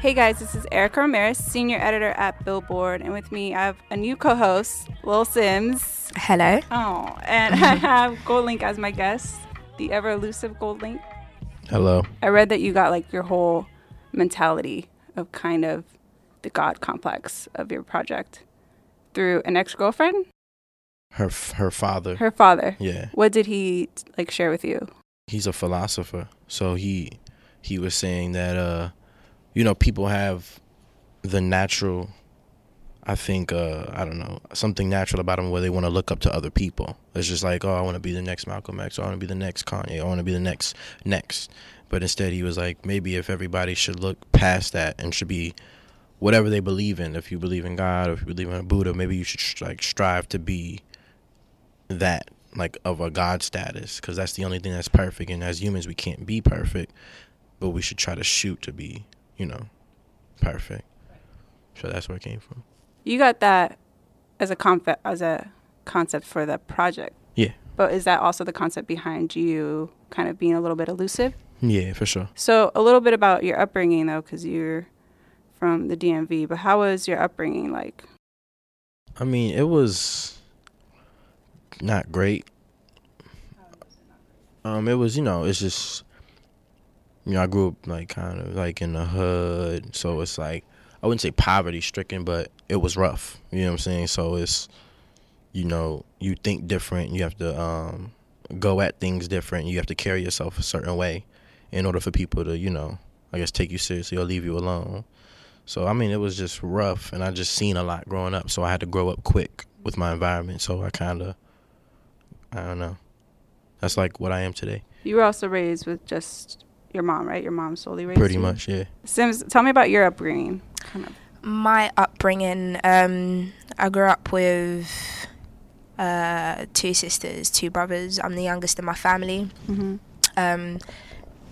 Hey guys, this is Erika Ramirez, senior editor at Billboard, and with me I have a new co-host, Lil Simz. Hello. Oh, and I have GoldLink as my guest, the ever elusive GoldLink. Hello. I read that you got like your whole mentality of kind of the God complex of your project through an ex-girlfriend, Her f- her father. her father. Yeah. What did he like share with you? He's a philosopher. So he he was saying that uh you know people have the natural I think uh I don't know, something natural about them where they want to look up to other people. It's just like, oh, I want to be the next Malcolm X, or I want to be the next Kanye, I want to be the next next. But instead he was like maybe if everybody should look past that and should be whatever they believe in. If you believe in God or if you believe in Buddha, maybe you should like strive to be that like of a god status because that's the only thing that's perfect and as humans we can't be perfect but we should try to shoot to be you know perfect so that's where it came from You got that as a concept as a concept for the project. yeah But is that also the concept behind you kind of being a little bit elusive? yeah for sure So, a little bit about your upbringing, though, because you're from the DMV. But how was your upbringing like? i mean it was not great um it was you know it's just you know i grew up like kind of like in the hood so it's like i wouldn't say poverty stricken but it was rough you know what i'm saying? So it's you know you think different you have to um go at things different you have to carry yourself a certain way in order for people to you know i guess take you seriously or leave you alone. So i mean it was just rough and i just seen a lot growing up so i had to grow up quick with my environment so i kind of i don't know. That's like what i am today. You were also raised with just your mom, right? Your mom solely raised pretty you? much yeah Simz, tell me about your upbringing. Kind of. My upbringing, um, I grew up with uh, two sisters, two brothers. I'm the youngest in my family. Mm-hmm. Um,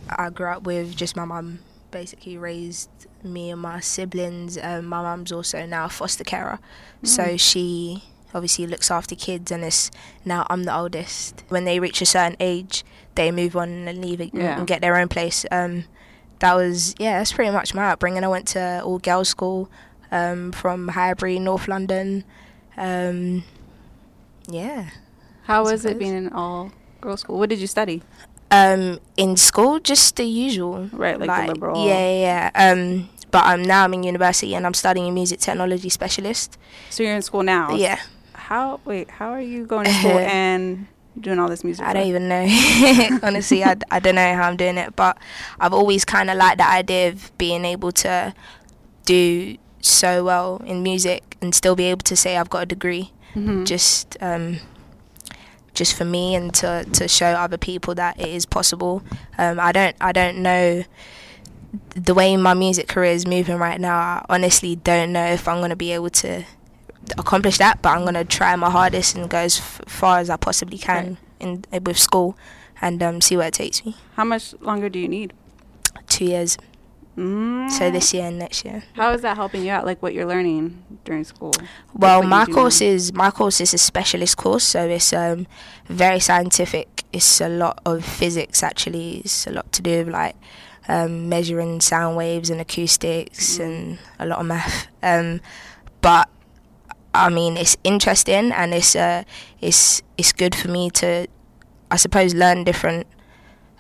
I grew up with just my mum, basically raised me and my siblings. Um, my mum's also now a foster carer, so she obviously looks after kids, and it's now I'm the oldest. When they reach a certain age, they move on and leave it Yeah. and get their own place. Um, that was yeah, that's pretty much my upbringing. I went to all girls school um, from Highbury, North London. Um, yeah. How was it being in all girls school? What did you study? Um, in school, just the usual. Right, like the liberal- Yeah, yeah. yeah. Um, but um, now I'm in university and I'm studying music technology specialist. So you're in school now. Yeah, How? Wait. How are you going to school and doing all this music? I don't even know. Honestly, I, I don't know how I'm doing it, but I've always kind of liked the idea of being able to do so well in music and still be able to say I've got a degree. Mhm. Just um, just for me and to, to show other people that it is possible. Um, I don't I don't know the way my music career is moving right now. I honestly don't know if I'm gonna be able to accomplish that, but I'm gonna try my hardest and go as f- far as I possibly can in with school and um, see where it takes me. How much longer do you need? Two years, Mm. so this year and next year. How is that helping you out? Like what you're learning during school? Well, you my course is my course is a specialist course, so it's um very scientific. It's a lot of physics actually. It's a lot to do with like um, measuring sound waves and acoustics and a lot of math. Um, but I mean, it's interesting and it's uh it's it's good for me to, I suppose, learn different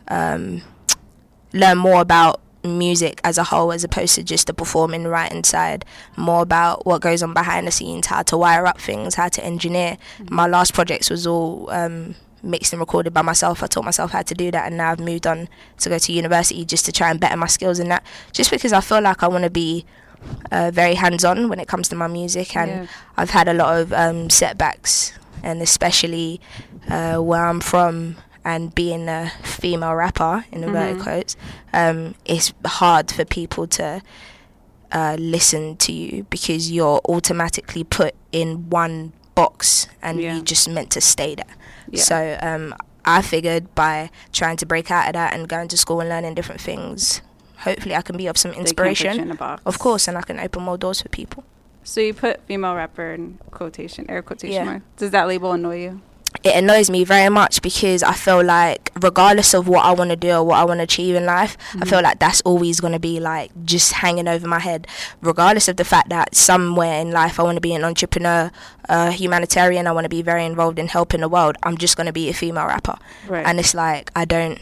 um, learn more about music as a whole as opposed to just the performing writing side. More about what goes on behind the scenes how to wire up things how to engineer. My last projects was all um, mixed and recorded by myself. I taught myself how to do that and now i've moved on to go to university just to try and better my skills in that. Just because i feel like i want to be uh, very hands-on when it comes to my music and Yeah. i've had a lot of um, setbacks and especially uh, where i'm from and being a female rapper in inverted quotes um, it's hard for people to uh, listen to you because you're automatically put in one box and Yeah. you're just meant to stay there. Yeah. So um, I figured by trying to break out of that and going to school and learning different things, hopefully I can be of some They can't put you in inspiration. Of course, and I can open more doors for people. So you put female rapper in quotation, air quotation Yeah. marks. Does that label annoy you? it annoys me very much because I feel like regardless of what I want to do or what I want to achieve in life, I mm-hmm. feel like that's always going to be like just hanging over my head. Regardless of the fact that somewhere in life I want to be an entrepreneur, a humanitarian, I want to be very involved in helping the world. I'm just going to be a female rapper, Right. and it's like I don't.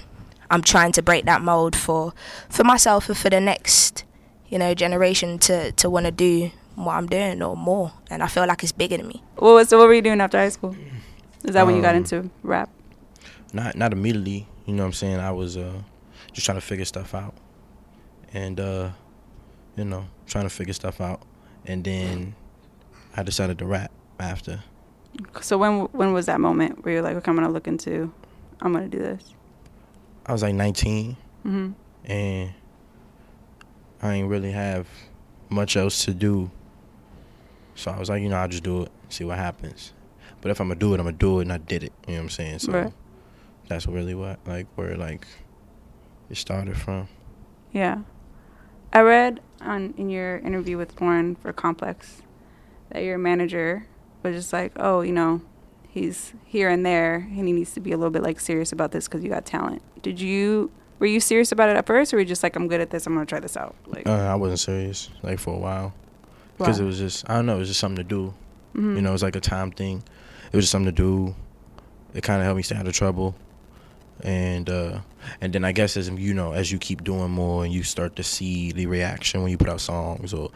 I'm trying to break that mold for for myself and for the next, you know, generation to to want to do what I'm doing or more. And I feel like it's bigger than me. What was so? What were you doing after high school? Is that when you got Um, into rap? not not immediately. You know what I'm saying? I was uh just trying to figure stuff out, and uh, you know, trying to figure stuff out, and then I decided to rap after. So when when was that moment where you're like, okay, I'm gonna look into, I'm gonna do this? I was like 19, hmm and I ain't really have much else to do. So I was like, you know, I'll just do it, see what happens. But if I'm gonna do it, I'm gonna do it, and I did it. You know what I'm saying? So Right. that's really what like where like it started from. Yeah. I read on in your interview with Lauren for Complex that your manager was just like, oh, you know, he's here and there, and he needs to be a little bit like serious about this because you got talent. Did you were you serious about it at first, or were you just like, I'm good at this, I'm gonna try this out? Like, Uh, I wasn't serious like for a while because it was just I don't know, it was just something to do. Mhm. You know, it was like a time thing. It was just something to do. It kind of helped me stay out of trouble. And uh, and then I guess as you know, as you keep doing more and you start to see the reaction when you put out songs or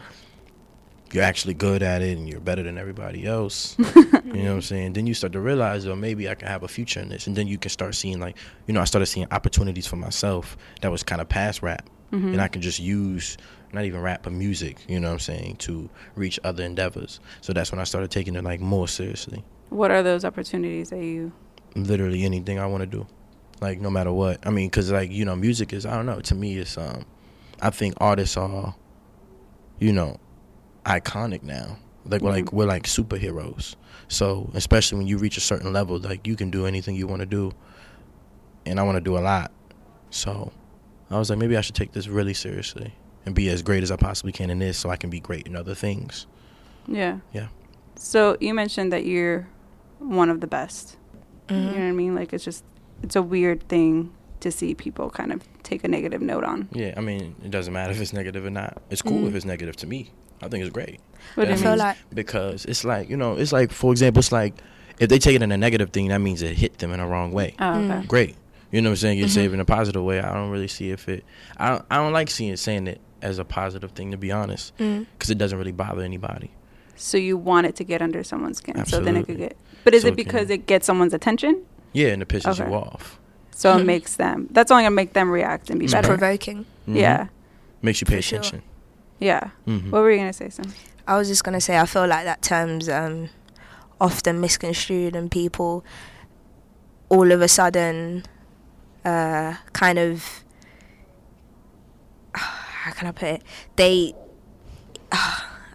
you're actually good at it and you're better than everybody else. you know what I'm saying? Then you start to realize, oh, maybe I can have a future in this. And then you can start seeing like, you know, I started seeing opportunities for myself that was kind of past rap, and I can just use not even rap but music. You know what I'm saying to reach other endeavors. So that's when I started taking it like more seriously. what are those opportunities that you? Literally anything I want to do, like no matter what. I mean, cause like you know, music is I don't know. To me, it's um, I think artists are, you know, iconic now. Like we're like we're like superheroes. So especially when you reach a certain level, like you can do anything you want to do, and I want to do a lot. So I was like, maybe I should take this really seriously and be as great as I possibly can in this, so I can be great in other things. Yeah. Yeah. So you mentioned that you're one of the best. Mm-hmm. You know what I mean? Like it's just it's a weird thing to see people kind of take a negative note on. Yeah, I mean, it doesn't matter if it's negative or not. It's cool Mm. if it's negative to me. I think it's great. What do you feel mean? like- because it's like you know, it's like for example, it's like if they take it in a negative thing, that means it hit them in a wrong way. Oh, okay. Great, you know what I'm saying? Mm-hmm. You're saving a positive way. I don't really see if it. I don't, I don't like seeing saying it as a positive thing to be honest, Mm. because it doesn't really bother anybody. So you want it to get under someone's skin, so then it could get. But is So it it can- because it gets someone's attention? Yeah, and it pisses Okay. you off. So it makes them. That's only gonna make them react and be It's better. Provoking. Yeah, makes you pay For sure. Attention. yeah. Mhm. What were you gonna say, Sam? I was just gonna say I feel like that term's um, often misconstrued and people all of a sudden uh, kind of how can I put it? They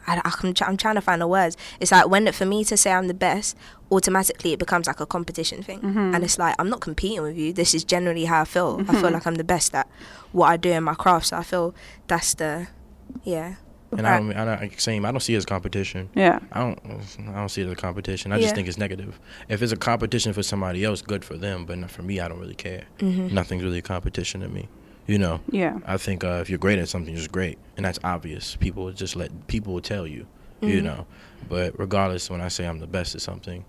I, I'm, try- I'm trying to find the words. It's like when for me to say I'm the best, automatically it becomes like a competition thing, Mm-hmm. and it's like I'm not competing with you. This is generally how I feel. I feel like I'm the best at what I do in my craft. So I feel that's the yeah. And I don't, I don't, same. I don't see it as competition. Yeah. I don't, I don't see it as a competition. I Yeah. just think it's negative. If it's a competition for somebody else, good for them. But not for me, I don't really care. Mm-hmm. Nothing's really a competition to me. You know. Yeah. I think uh, if you're great at something, you're just great, and that's obvious. People just let people will tell you, you Mhm. know. But regardless, when I say I'm the best at something,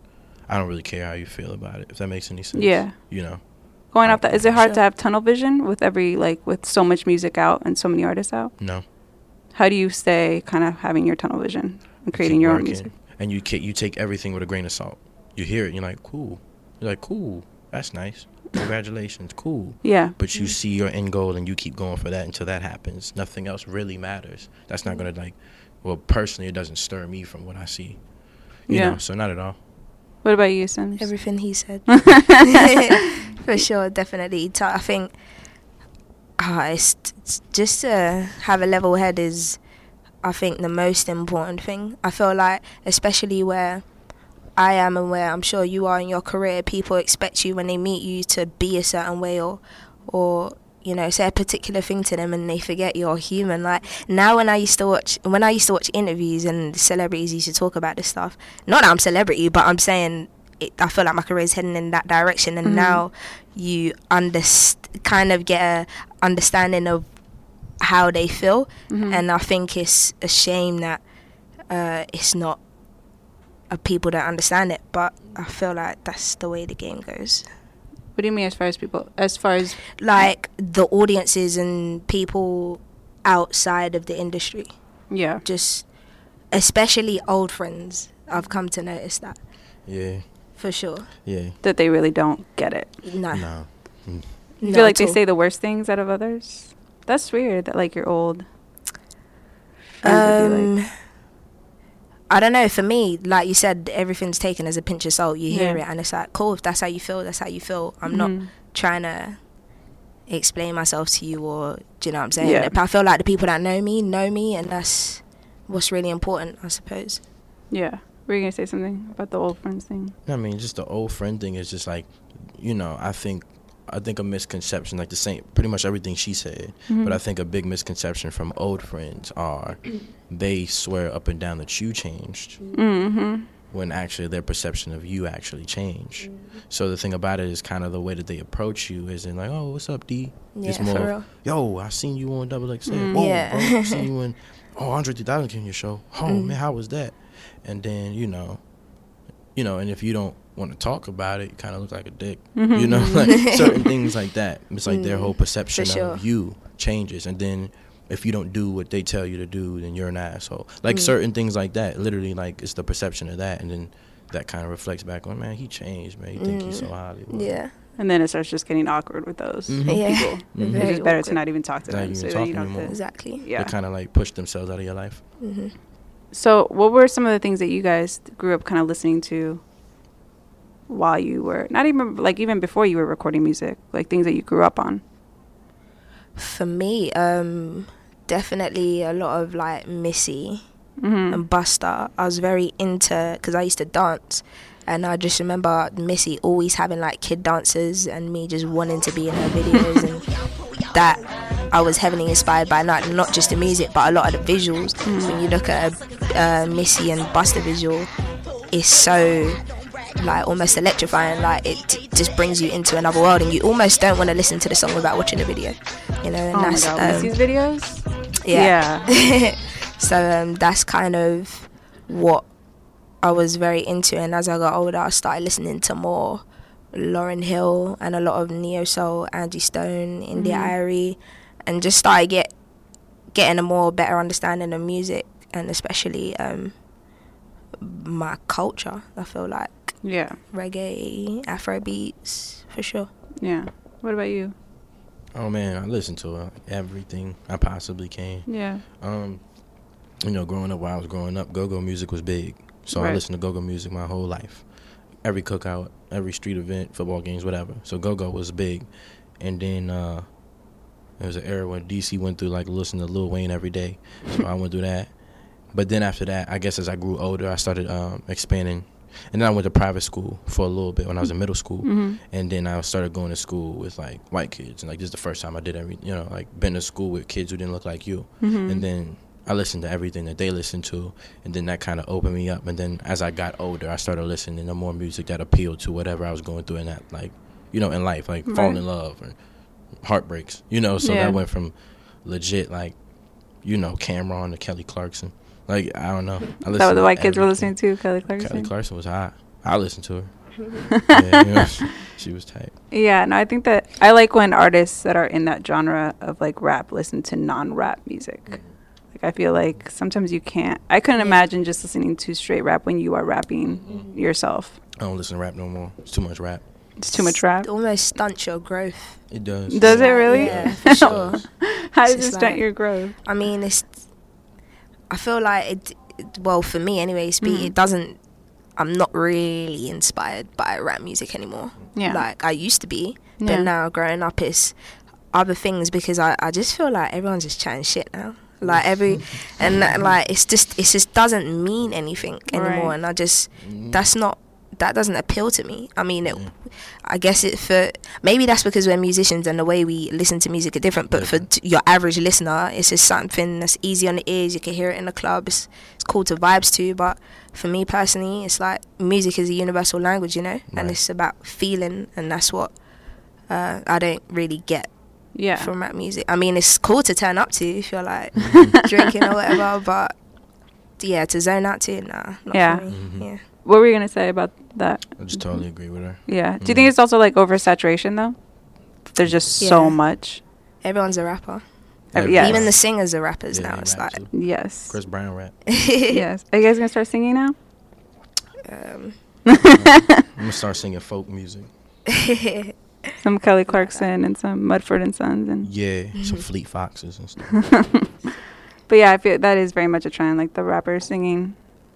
I don't really care how you feel about it. If that makes any sense. Yeah. You know, Going off that, is it hard Sure. to have tunnel vision with every like with so much music out and so many artists out? No. How do you stay kind of having your tunnel vision and creating keep your own working, music? And you ca- you take everything with a grain of salt. You hear it, you're like, cool. You're like, cool. That's nice. Congratulations, cool. Yeah. But you see your end goal and you keep going for that until that happens. Nothing else really matters. That's not gonna like. Well, personally, it doesn't stir me from what I see. You Yeah. know, so not at all. What about you, Simz? Everything he said. For sure, definitely. I think ah, it's, it's just to have a level head is, I think, the most important thing. I feel like, especially where I am and where I'm sure you are in your career, people expect you when they meet you to be a certain way or, or you know, say a particular thing to them and they forget you're human. Like now, when I used to watch, when I used to watch interviews and celebrities used to talk about this stuff. Not that I'm celebrity, but I'm saying it, I feel like my career is heading in that direction, and Mhm. now you underst- kind of get a understanding of how they feel, Mhm. and I think it's a shame that uh, it's not. Uh, people don't understand it, but I feel like that's the way the game goes. what do you mean as far as people? As far as Like the audiences and people outside of the industry, yeah, just especially old friends. I've come to notice that Yeah, for sure. yeah. that they really don't get it. No, No. Mm. You not feel like at they say the worst things out of others. That's weird. That like you're old. friends would be Um, like- I don't know. For me, like you said, everything's taken as a pinch of salt. You hear Yeah. it, and it's like, cool. If that's how you feel, that's how you feel. I'm not Mhm. trying to explain myself to you, or do you know what I'm saying? Yeah. But I feel like the people that know me know me, and that's what's really important, I suppose. Yeah. Were you gonna say something about the old friends thing? I mean, just the old friend thing is just like, you know, I think, I think a misconception, like the same, pretty much everything she said. Mm-hmm. But I think a big misconception from old friends are they swear up and down that you changed Mm-hmm. when actually their perception of you actually changed. So the thing about it is kind of the way that they approach you is in like, oh, what's up, D? Yeah, it's for more, real. yo, I seen you on Double XL. Mm. Whoa, Yeah. bro, I seen you in, oh, Andre 3000 came to your show. Oh, Mm. man, how was that? And then, you know, you know, and if you don't want to talk about it, you kind of look like a dick. Mm-hmm. You know, like certain things like that. It's like their Mm, whole perception sure. of you changes, and then if you don't do what they tell you to do, then you're an asshole. Like Mm. certain things like that. Literally, like it's the perception of that, and then that kind of reflects back on, man, he changed, man. He think he's so Hollywood. Mm. Yeah. And then it starts just getting awkward with those Mhm. Yeah. people. Mhm. It's just better to not even talk to Not them. even So talk you don't have to, Exactly. yeah. They kind of like push themselves out of your life. hmm So, what were some of the things that you guys grew up kind of listening to while you were not even like even before you were recording music, like things that you grew up on? For me, um, definitely a lot of like Missy. Mm-hmm. and Busta. I was very into because I used to dance, and I just remember Missy always having like kid dancers and me just wanting to be in her videos, and that I was heavily inspired by not not just the music but a lot of the visuals. When you look at a uh, Missy and Busta visual, it's so like almost electrifying. Like it just brings you into another world, and you almost don't want to listen to the song without watching the video. You know, and Oh my god, um, Missy's videos. yeah. Yeah. so um, that's kind of what I was very into. And as I got older, I started listening to more Lauryn Hill and a lot of neo soul, Angie Stone, India Mhm. Irie, and just started get getting a more better understanding of music and especially um, my culture. I feel like Yeah. reggae, Afro beats, for sure. Yeah. What about you? Oh man, I listen to uh, everything I possibly can. Yeah. Um, you know, growing up while I was growing up, go-go music was big. So I listened to go-go music my whole life. Every cookout, every street event, football games, whatever. So go-go was big. And then uh, there was an era when DC went through like listening to Lil Wayne every day. So I went through that. But then after that, I guess as I grew older, I started um, expanding. And then I went to private school for a little bit when I was in middle school Mm-hmm. and then I started going to school with like white kids, and like this is the first time I did every, you know, like been to school with kids who didn't look like you, Mm-hmm. and then I listened to everything that they listened to, and then that kind of opened me up, and then as I got older, I started listening to more music that appealed to whatever I was going through in that, like, you know, in life, like falling in love or heartbreaks, you know, so Yeah. that went from legit like, you know, Cam'ron to Kelly Clarkson, like I don't know, I Is that what the white kids were listening to? Kelly Clarkson. Kelly Clarkson was hot. I listened to her. yeah, you know, she, she was tight. Yeah, no, I think that I like when artists that are in that genre of like rap listen to non-rap music. Mm-hmm. Like I feel like sometimes you can't. I couldn't Yeah. imagine just listening to straight rap when you are rapping mm-hmm. yourself. I don't listen to rap no more. It's too much rap. It's too much rap. It almost stunts your growth. It does. Does it really? Yeah, for sure. How does it stunt like- your growth? I mean, it's. I feel like it. it well, for me anyway, speak. Mhm. It doesn't. I'm not really inspired by rap music anymore. Yeah. Like I used to be, Yeah. but now growing up is other things because I, I just feel like everyone's just chatting shit now. Like every, and that, like it's just it just doesn't mean anything anymore, Right. and I just that's not that doesn't appeal to me. I mean, it, I guess it for maybe that's because we're musicians and the way we listen to music are different. But for t- your average listener, it's just something that's easy on the ears. You can hear it in the club. It's, it's cool to vibes to. But for me personally, it's like music is a universal language, you know, and it's about feeling, and that's what uh, I don't really get Yeah. from rap music. I mean, it's cool to turn up to if you're like drinking or whatever, but yeah, to zone out to, nah, not Yeah. for me. Mhm. Yeah. What were you gonna say about that? I just totally agree with her. Yeah. Do you Mhm. think it's also like oversaturation though? There's just so much. Everyone's a rapper. Yes. Even the singers are rappers Yeah, now. he It's raps like, too. Yes. Chris Brown rap. yes. Are you guys gonna start singing now? um, I'm gonna start singing folk music. Some Kelly Clarkson and some Mumford and Sons and Yeah, Mm-hmm. some Fleet Foxes and stuff. But yeah, I feel that is very much a trend, like the rappers singing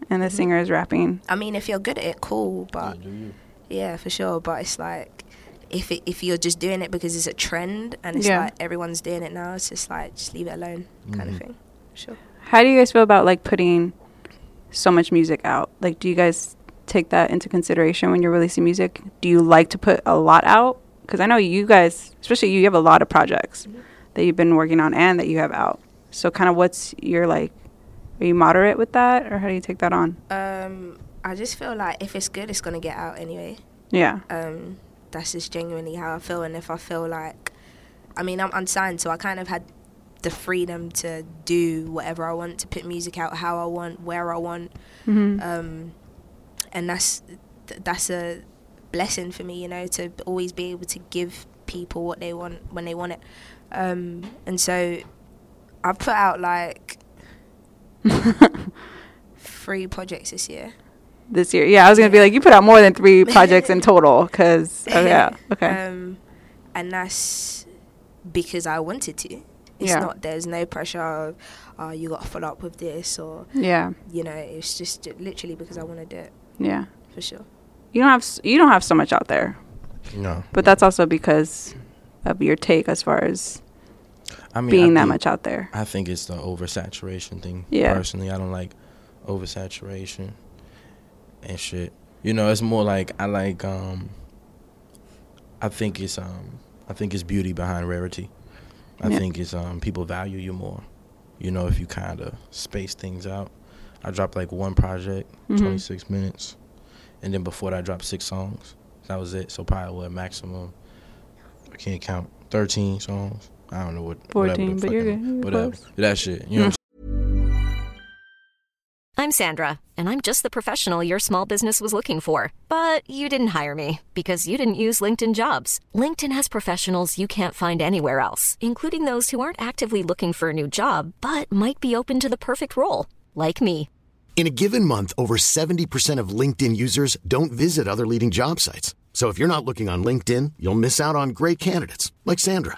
and the singer is rapping. I mean, if you're good at it, cool. But do you? yeah, for sure. But it's like, if it, if you're just doing it because it's a trend and it's Yeah. like everyone's doing it now, it's just like just leave it alone, kind Mhm. of thing. Sure. How do you guys feel about like putting so much music out? Like, do you guys take that into consideration when you're releasing music? Do you like to put a lot out? Because I know you guys, especially you, you have a lot of projects that you've been working on and that you have out. So, kind of, what's your like? Are you moderate with that, or how do you take that on? Um, I just feel like if it's good, it's gonna get out anyway. Yeah, um, that's just genuinely how I feel. And if I feel like, I mean, I'm unsigned, so I kind of had the freedom to do whatever I want, to put music out how I want, where I want, hmm um, and that's th- that's a blessing for me, you know, to always be able to give people what they want when they want it. Um, and so I've put out like three projects this year. this year. Yeah, I was gonna be like, you put out more than three projects in total. Because oh yeah, okay, Um, and that's because I wanted to. It's Yeah. not. There's no pressure of, oh, you got to follow up with this, or yeah, you know, it's just literally because I want to do it yeah. for sure. You don't have s- you don't have so much out there, No, but that's also because of your take as far as I mean, I being that think- much out there. I think it's the oversaturation thing. Yeah. Personally, I don't like oversaturation and shit. You know, it's more like I like um I think it's um I think it's beauty behind rarity. I Yeah. think it's um people value you more. You know, if you kind of space things out. I dropped like one project, Mhm. 26 minutes. And then before that I dropped six songs. That was it. So probably what maximum I can't count 13 songs. I don't know what whatever 14, the but you're good. You're whatever. close. That shit. You know what I'm Sandra, and I'm just the professional your small business was looking for. But you didn't hire me because you didn't use LinkedIn jobs. LinkedIn has professionals you can't find anywhere else, including those who aren't actively looking for a new job but might be open to the perfect role, like me. In a given month, over 70% of LinkedIn users don't visit other leading job sites. So if you're not looking on LinkedIn, you'll miss out on great candidates like Sandra.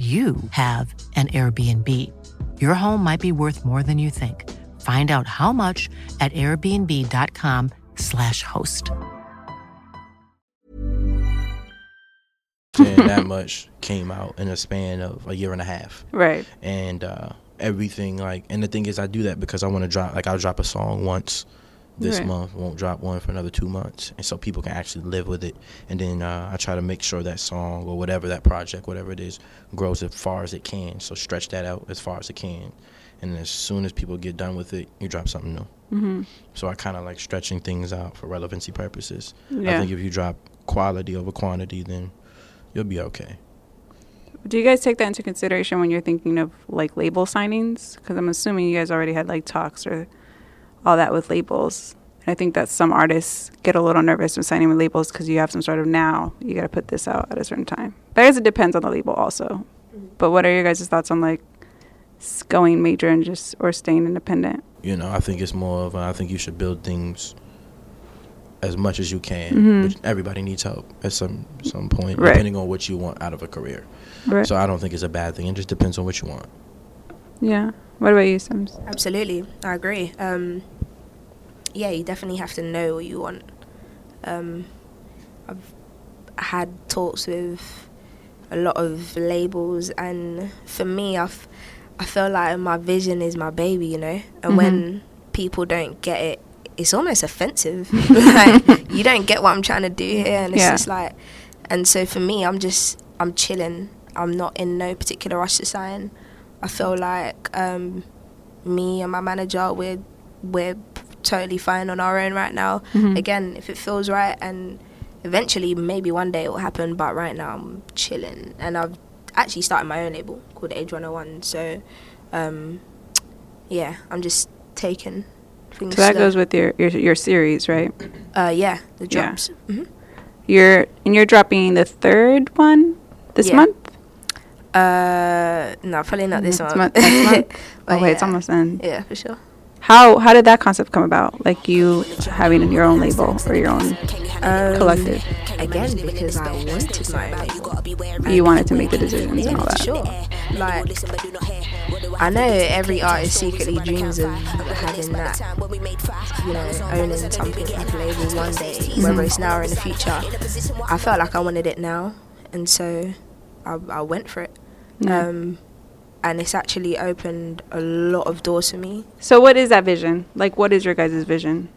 you have an Airbnb. Your home might be worth more than you think. Find out how much at airbnb.com/slash host. saying that much came out in a span of a year and a half. Right. And uh, everything like and the thing is I do that because I want to drop like I'll drop a song once this Right. month, won't drop one for another two months, and so people can actually live with it. And then uh, I try to make sure that song or whatever that project, whatever it is, grows as far as it can. So stretch that out as far as it can, and as soon as people get done with it, you drop something new. Mm-hmm. So I kind of like stretching things out for relevancy purposes. I think if you drop quality over quantity, then you'll be okay. Do you guys take that into consideration when you're thinking of like label signings? Because I'm assuming you guys already had like talks or all that with labels. And I think that some artists get a little nervous when signing with labels because you have some sort of now you got to put this out at a certain time. But I guess it depends on the label also. But what are your guys' thoughts on like going major and just or staying independent? You know, I think it's more of I think you should build things as much as you can. Mhm. But everybody needs help at some some point, Right. depending on what you want out of a career. Right. So I don't think it's a bad thing. It just depends on what you want. yeah. What about you, Simz? Absolutely, I agree. Um, yeah, you definitely have to know what you want. Um, I've had talks with a lot of labels, and for me, I, f- I feel like my vision is my baby, you know. And Mhm. when people don't get it, it's almost offensive. like you don't get what I'm trying to do here, and it's Yeah. just like, and so for me, I'm just I'm chilling. I'm not in no particular rush to sign. I feel like um, me and my manager we're we're totally fine on our own right now. Mhm. Again, if it feels right, and eventually maybe one day it will happen. But right now I'm chilling, and I've actually started my own label called AGE 101. So um, yeah, I'm just taking things. So that slow. goes with your your, your series, right? uh, yeah the Yeah. drops. hmm You're and you're dropping the third one this Yeah. month. Uh, no, probably not this Next month. month- next month? Oh wait, it's almost in. Yeah, for sure. How how did that concept come about? Like you having your own label or your own Um, collective? Again, because I wanted my label. You wanted to make the decisions and all that. sure. Like, I know every artist secretly dreams of having that, you know, owning something like a label one day, whether it's now or in the future. I felt like I wanted it now, and so I, I went for it. Yeah. Um, and it's actually opened a lot of doors for me. So what is that vision? Like what is your guys' vision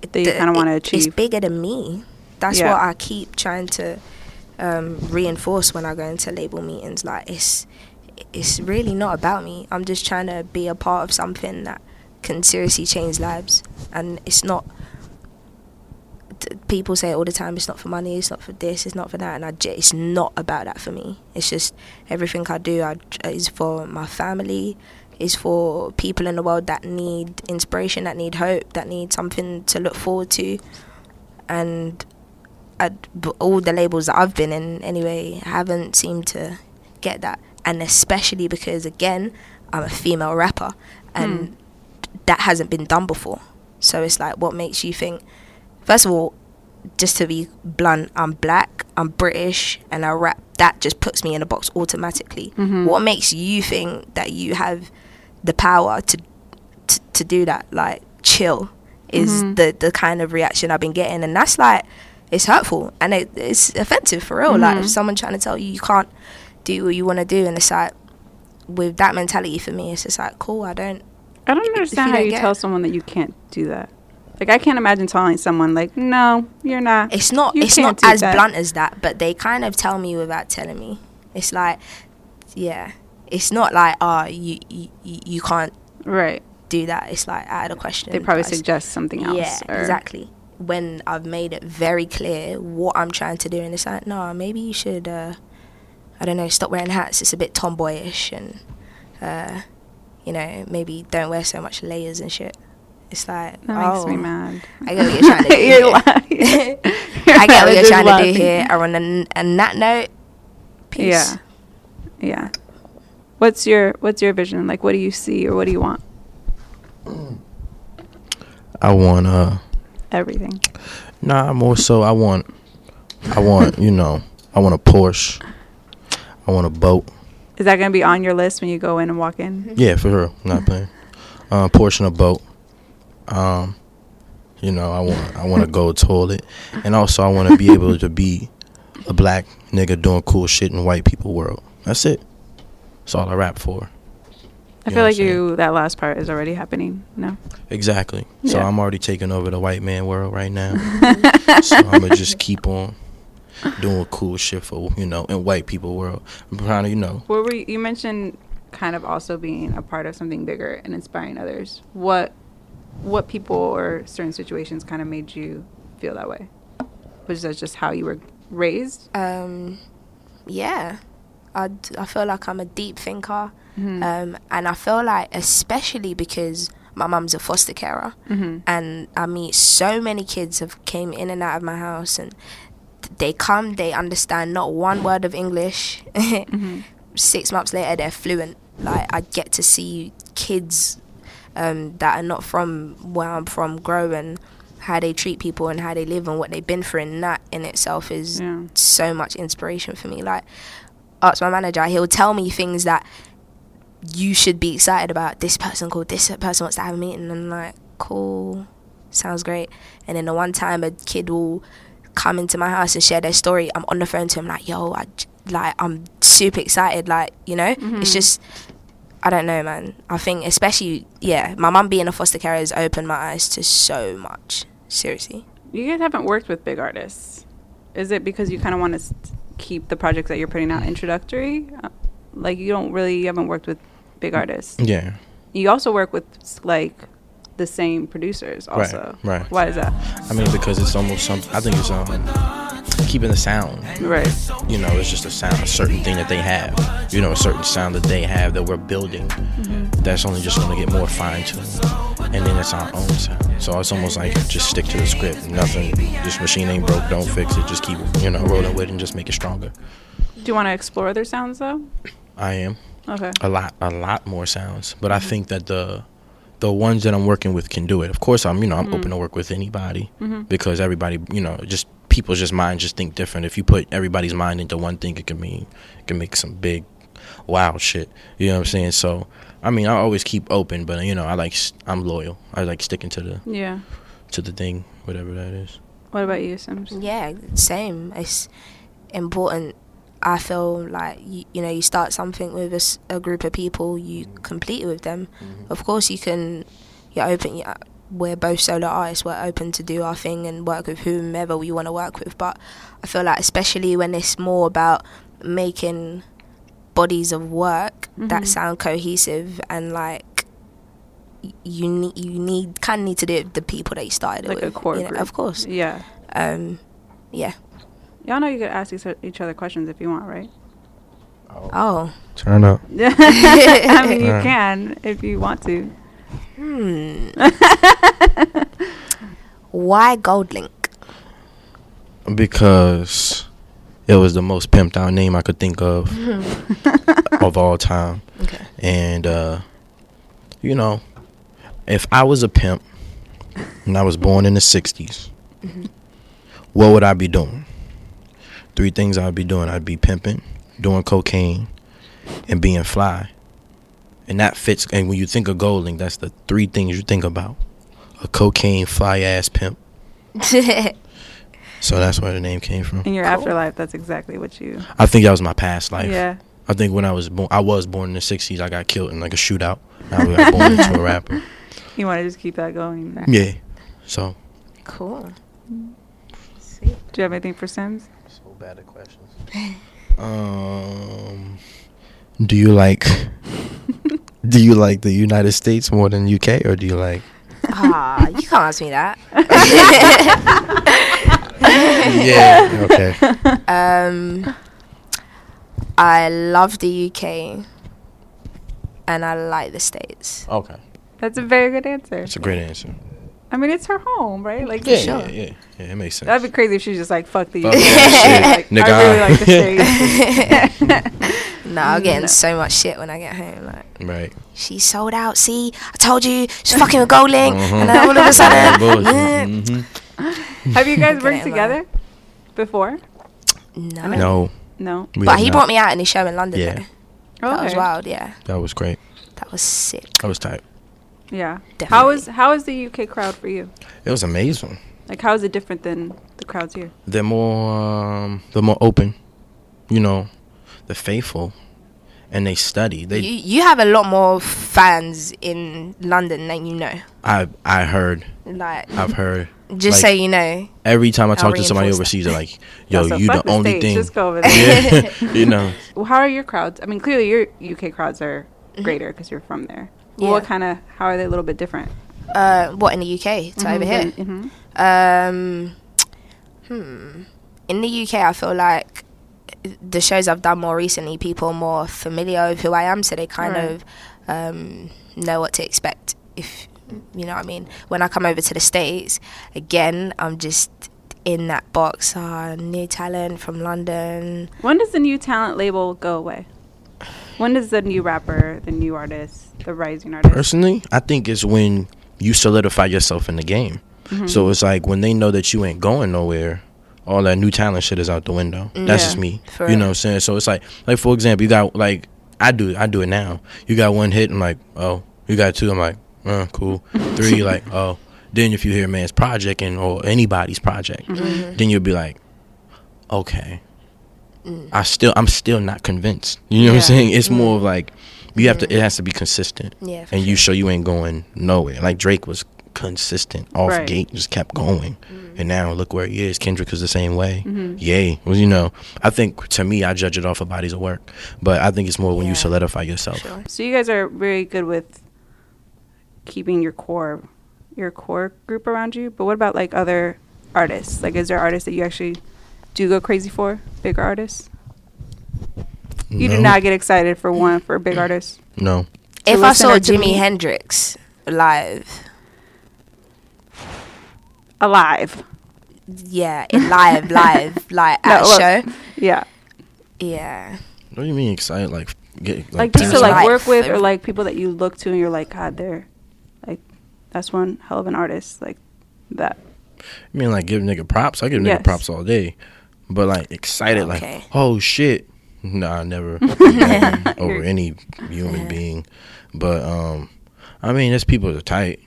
that you kind of want to achieve? It's bigger than me. That's Yeah. what I keep trying to um, reinforce when I go into label meetings. Like it's it's really not about me. I'm just trying to be a part of something that can seriously change lives, and it's not. People say all the time. It's not for money. It's not for this. It's not for that. And I, j- it's not about that for me. It's just everything I do I, is for my family, is for people in the world that need inspiration, that need hope, that need something to look forward to. And I, all the labels that I've been in, anyway, haven't seemed to get that. And especially because, again, I'm a female rapper and hmm. that hasn't been done before. So it's like, what makes you think? First of all, just to be blunt, I'm black, I'm British, and I rap. That just puts me in a box automatically. Mm-hmm. What makes you think that you have the power to to, to do that? Like, chill is mm-hmm. the the kind of reaction I've been getting, and that's like, it's hurtful and it, it's offensive for real. Like, if mm-hmm. someone trying to tell you you can't do what you want to do, and it's like, with that mentality for me, it's just like, cool, I don't. I don't understand you how don't you tell it. someone that you can't do that. Like I can't imagine telling someone like, "No, you're not." It's not. You it's not as that." blunt as that, but they kind of tell me without telling me. It's like, yeah, it's not like, oh, you you you can't Right. do that. It's like out of the question. They probably suggest something else. Yeah, exactly. When I've made it very clear what I'm trying to do, and it's like, no, maybe you should, uh, I don't know, stop wearing hats. It's a bit tomboyish, and uh, you know, maybe don't wear so much layers and shit. It's like, That oh, makes me mad. I get what you're trying to do. You're here. lying. I get what you're Just trying to do here. And on an- on that note, peace. Yeah. Yeah. What's your What's your vision? Like, what do you see, or what do you want? I want uh Everything. nah more so I want I want, you know, I want a Porsche. I want a boat. Is that gonna be on your list when you go in and walk in? Yeah, for sure. Not playing. Uh, Porsche and a boat. Um, you know, I want I want a gold toilet, and also I want to be able to be a black nigga doing cool shit in white people world. That's it. That's all I rap for. I You feel like you that last part is already happening. No. Exactly. So Yeah. I'm already taking over the white man world right now. so I'm gonna just keep on doing cool shit for you know in white people world. I'm trying to you know What were you, you mentioned? Kind of also being a part of something bigger and inspiring others. What, what people or certain situations kind of made you feel that way? Was that just how you were raised? Um, yeah, I feel like I'm a deep thinker, Mm-hmm. um, and I feel like especially because my mum's a foster carer, Mm-hmm. and I meet so many kids have came in and out of my house, and they come, they understand not one word of English. Mm-hmm. Six months later, they're fluent. Like I get to see kids um, that are not from where I'm from grow and how they treat people and how they live and what they've been through, and that in itself is Yeah. so much inspiration for me. Like, ask my manager, he'll tell me things that you should be excited about. This person called, this person wants to have a meeting, and I'm like, cool, sounds great. And then the one time a kid will come into my house and share their story, I'm on the phone to him like, yo, I like I'm super excited. Like, you know, it's just. I don't know, man. I think, especially, yeah, my mum being a foster carer has opened my eyes to so much. Seriously. You guys haven't worked with big artists. Is it because you kind of want to st- keep the projects that you're putting out introductory? Uh, like you don't really you haven't worked with big artists. yeah You also work with like the same producers also. right. Why is that? I mean because it's almost something I think it's um keeping the sound. Right. You know, it's just a sound, a certain thing that they have. You know, a certain sound that they have that we're building. Mm-hmm. That's only just going to get more fine tuned, and then it's our own sound. So it's almost like just stick to the script. Nothing. This machine ain't broke. Don't fix it. Just keep you know rolling with it and just make it stronger. Do you want to explore other sounds though? I am Okay. a lot, a lot more sounds, but I mm-hmm. think that the the ones that I'm working with can do it. Of course, I'm you know I'm mm-hmm. open to work with anybody because everybody you know just people's just minds just think different. If you put everybody's mind into one thing, it can mean it can make some big wild shit. You know what I'm saying? So I mean I always keep open, but you know I like I'm loyal. I like sticking to the Yeah. to the thing, whatever that is. What about you, Simz? Yeah, same. It's important. I feel like you, you know you start something with a group of people, you mm-hmm. complete it with them. Mm-hmm. Of course, you can. You're open. Yeah, we're both solo artists. We're open to do our thing and work with whomever we want to work with. But I feel like, especially when it's more about making bodies of work that sound cohesive and like you need you need kind of need to do it with the people that you started it Like a with. core you know, group. of course. Yeah. Um, yeah. Y'all know you could ask each each other questions if you want, right? Oh. Turn up. I mean, you Right. can if you want to. Hmm. Why GoldLink? because it was the most pimped out name I could think of of all time. Okay. And uh you know, if I was a pimp and I was born in the 60s, what would I be doing? Three things I'd be doing. I'd be pimping, doing cocaine, and being fly. And that fits and when you think of GoldLink, that's the three things you think about. A cocaine fly ass pimp. So that's where the name came from. In your afterlife, that's exactly what you. I think that was my past life. Yeah. I think when I was born, I was born in the '60s. I got killed in like a shootout. I got born into a rapper. You want to just keep that going. Yeah. So. cool. Do you have anything for Simz? So bad at questions. Um. Do you like? Do you like the United States more than UK, or do you like? Ah, you can't ask me that. yeah. Okay. Um, I love the UK, and I like the States. Okay. That's a very good answer. That's a great answer. I mean, it's her home, right? Like, Yeah, sure. yeah, yeah, yeah. It makes sense. that'd be crazy if she's just like, "Fuck the Fuck UK." like, nigga. I really like the states. No, I'm getting No. so much shit when I get home. Like, right. She sold out. See, I told you, she's fucking with GoldLink, Mhm. and then all of a sudden, Bullshit. Mhm. have you guys worked it in together before? no. No. No. we But he not. brought me out in his show in London. Yeah. though. That was wild. Yeah, That was great. that was sick. That was tight. Yeah. How Definitely. is how is the UK crowd for you? It was amazing. Like, how is it different than the crowds here? they're more um, they're more open, you know, they're faithful, and they study. They You you have a lot more fans in London than you know. I I heard Like I've heard just like, so you know. every time I talk to somebody overseas, they're like, "Yo, So you fuck the only States, thing." Just go over there. yeah, you know. Well, how are your crowds? I mean, clearly your UK crowds are greater because you're from there. Well, What kind of? How are they a little bit different? Uh, what in the UK to over here? hmm Um, hmm. In the UK, I feel like the shows I've done more recently, people are more familiar with who I am, so they kind Right. of um, know what to expect. If you know what I mean. When I come over to the states, again, I'm just in that box. Uh, new talent from London. When does the new talent label go away? When does the new rapper, the new artist, the rising artist? Personally, I think it's when you solidify yourself in the game. Mm-hmm. So it's like when they know that you ain't going nowhere, all that new talent shit is out the window. That's Yeah, just me. you know what I'm saying? So it's like like for example, you got like I do I do it now. You got one hit, I'm like, oh, you got two, I'm like, uh, cool. Three, like, oh. Then if you hear a man's project and or anybody's project, Mm-hmm. then you'll be like, okay. Mm. I still I'm still not convinced. You know what I'm saying? It's more of like you have to it has to be consistent. Yeah, And you show you ain't going nowhere. Like Drake was consistent off Right. gate, just kept going. And now look where he is. Kendrick is the same way. Mm-hmm. Yay. Well, you know, I think to me I judge it off of bodies of work. But I think it's more when you solidify yourself. Sure. So you guys are very good with keeping your core, your core group around you. But what about like other artists? Like, is there artists that you actually do you go crazy for? Bigger artists? You do not get excited for one for a big artist. No. To If I saw Jimi meet? Hendrix live, Alive. yeah, in live, live, like No, at look. show, Yeah. yeah. What do you mean excited? Like get Like just to like Life. work with or like people that you look to and you're like, God, they're like that's one hell of an artist. Like that. I mean like give nigga props. I give Yes. nigga props all day. But like excited Okay. like oh shit. No, Nah, never over any human being. But um I mean there's people that are tight.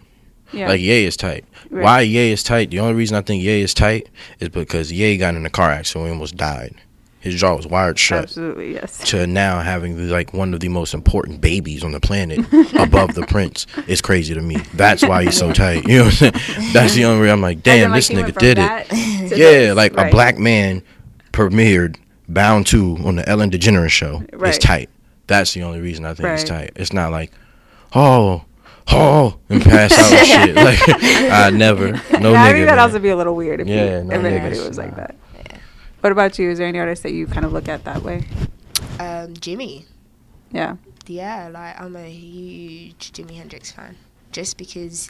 Yeah. Like Ye is tight. Right. Why Ye is tight? The only reason I think Ye is tight is because Ye got in a car accident and almost died. His jaw was wired shut. Absolutely, yes. To now having the, like one of the most important babies on the planet above the prince is crazy to me. That's why he's so tight. You know what I'm saying? That's the only reason I'm like, damn, in, like, this nigga did that it. To Yeah, this, like a black man premiered Bound 2 on the Ellen DeGeneres show. Right. It's tight. That's the only reason I think it's tight. It's not like, oh, oh, and pass out and shit. Like, I never. No Yeah, nigga. I think that'd man. also be a little weird if, you, Yeah, no if anybody niggas, was like nah. that. What about you? Is there any artist that you kind of look at that way? Um, Jimi. Yeah. Yeah, like I'm a huge Jimi Hendrix fan. Just because,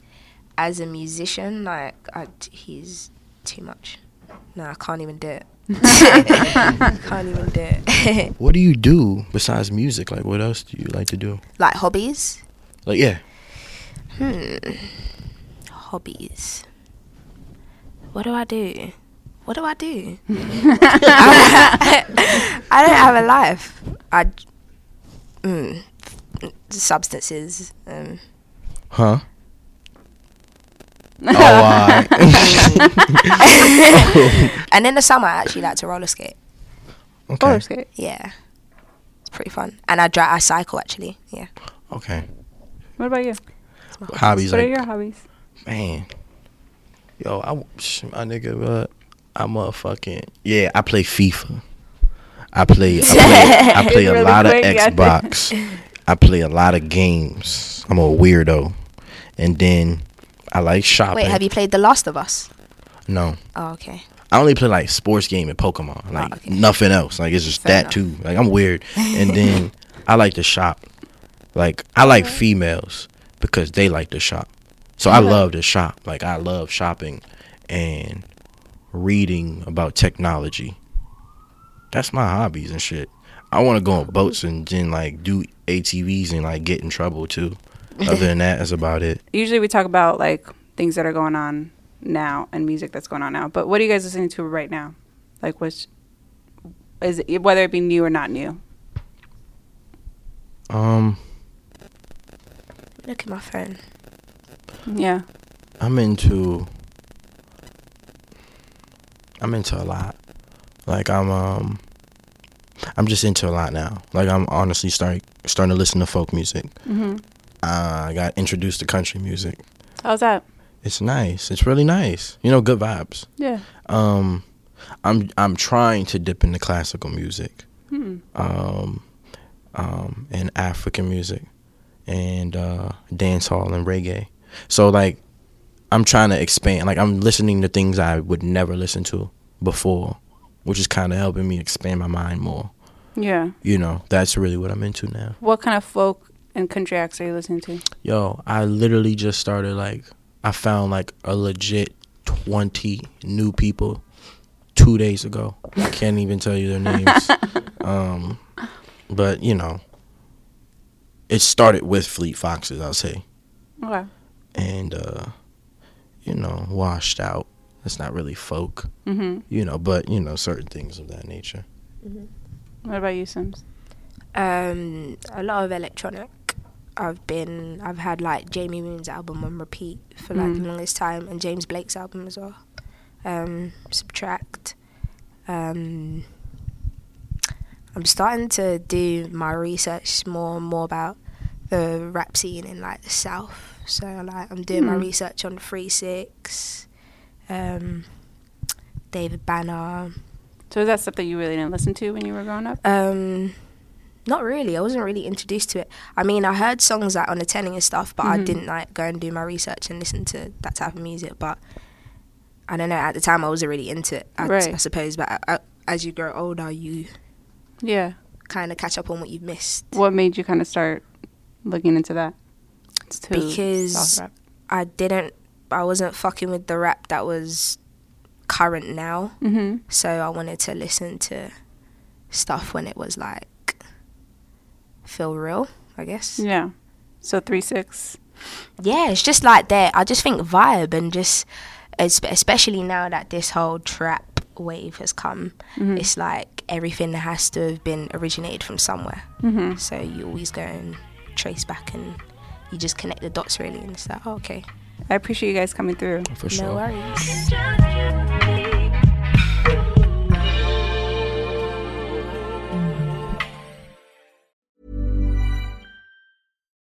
as a musician, like I, he's too much. No, I can't even do it. can't even do it. What do you do besides music? Like, what else do you like to do? like hobbies. Like, yeah. Hmm. Hobbies. What do I do? What do I do? I don't have a life. I. Mm, substances. Um, Huh? Oh, alright. and in the summer, I actually like to roller skate. okay. Roller skate. Yeah, it's pretty fun. And I drive. I cycle actually. Yeah. Okay. What about you? Hobbies. what are your hobbies? man. Yo, I, sh- my nigga, uh, I'm a fucking yeah. I play FIFA. I play. I play, I play a really lot of. Xbox. I play a lot of games. I'm a weirdo, and then I like shopping. Wait, have you played The Last of Us? No, Oh, okay. I only play like sports game and Pokemon. Like Oh, okay. nothing else. Like it's just Fair that enough. too. Like I'm weird. And then I like to shop. Like I like females because they like to shop. So I love to shop. Like I love shopping and reading about technology. That's my hobbies and shit. I want to go on boats and then like do ATVs and like get in trouble too. Other than that, that's about it. Usually we talk about like things that are going on now and music that's going on now. But what are you guys listening to right now? Like which is it, whether it be new or not new? Um, Look at my phone. Yeah. I'm into I'm into a lot. Like I'm um I'm just into a lot now. Like I'm honestly starting starting to listen to folk music. Mhm. Uh, I got introduced to country music. How's that? It's nice. It's really nice. You know, good vibes. Yeah. Um, I'm I'm trying to dip into classical music, Hmm. um, um, and African music, and uh, dance hall and reggae. So like, I'm trying to expand. Like I'm listening to things I would never listen to before, which is kind of helping me expand my mind more. Yeah. You know, that's really what I'm into now. What kind of folk and country acts are you listening to? Yo, I literally just started like I found like a legit 20 new people 2 days ago. I can't even tell you their names. um but, you know, it started with Fleet Foxes, I'll say. Okay. And uh you know, washed out. It's not really folk. Mhm. You know, but you know certain things of that nature. What about you, Simz? Um, a lot of electronic. I've been, I've had like Jamie Woon's album on repeat for like Mm. the longest time, and James Blake's album as well. Um, SBTRKT. Um, I'm starting to do my research more and more about the rap scene in like the south. So like I'm doing my Hmm. research on Three Six, um, David Banner. So is that stuff that you really didn't listen to when you were growing up? Um, not really. I wasn't really introduced to it. I mean, I heard songs like on the telly and stuff, but I Mhm. didn't like go and do my research and listen to that type of music. But I don't know. At the time, I wasn't really into it. I, Right. I suppose. But I, as you grow older, you Yeah. kind of catch up on what you've missed. What made you kind of start looking into that? Because. I didn't. I wasn't fucking with the rap that was current now. Mhm. So I wanted to listen to stuff when it was like feel real. I guess. Yeah. So three six. yeah, it's just like that. I just think vibe and just, especially now that this whole trap wave has come, Mhm. it's like everything has to have been originated from somewhere. Mhm. So you always go and trace back and you just connect the dots really, and it's like, oh, okay, I appreciate you guys coming through. For no worries.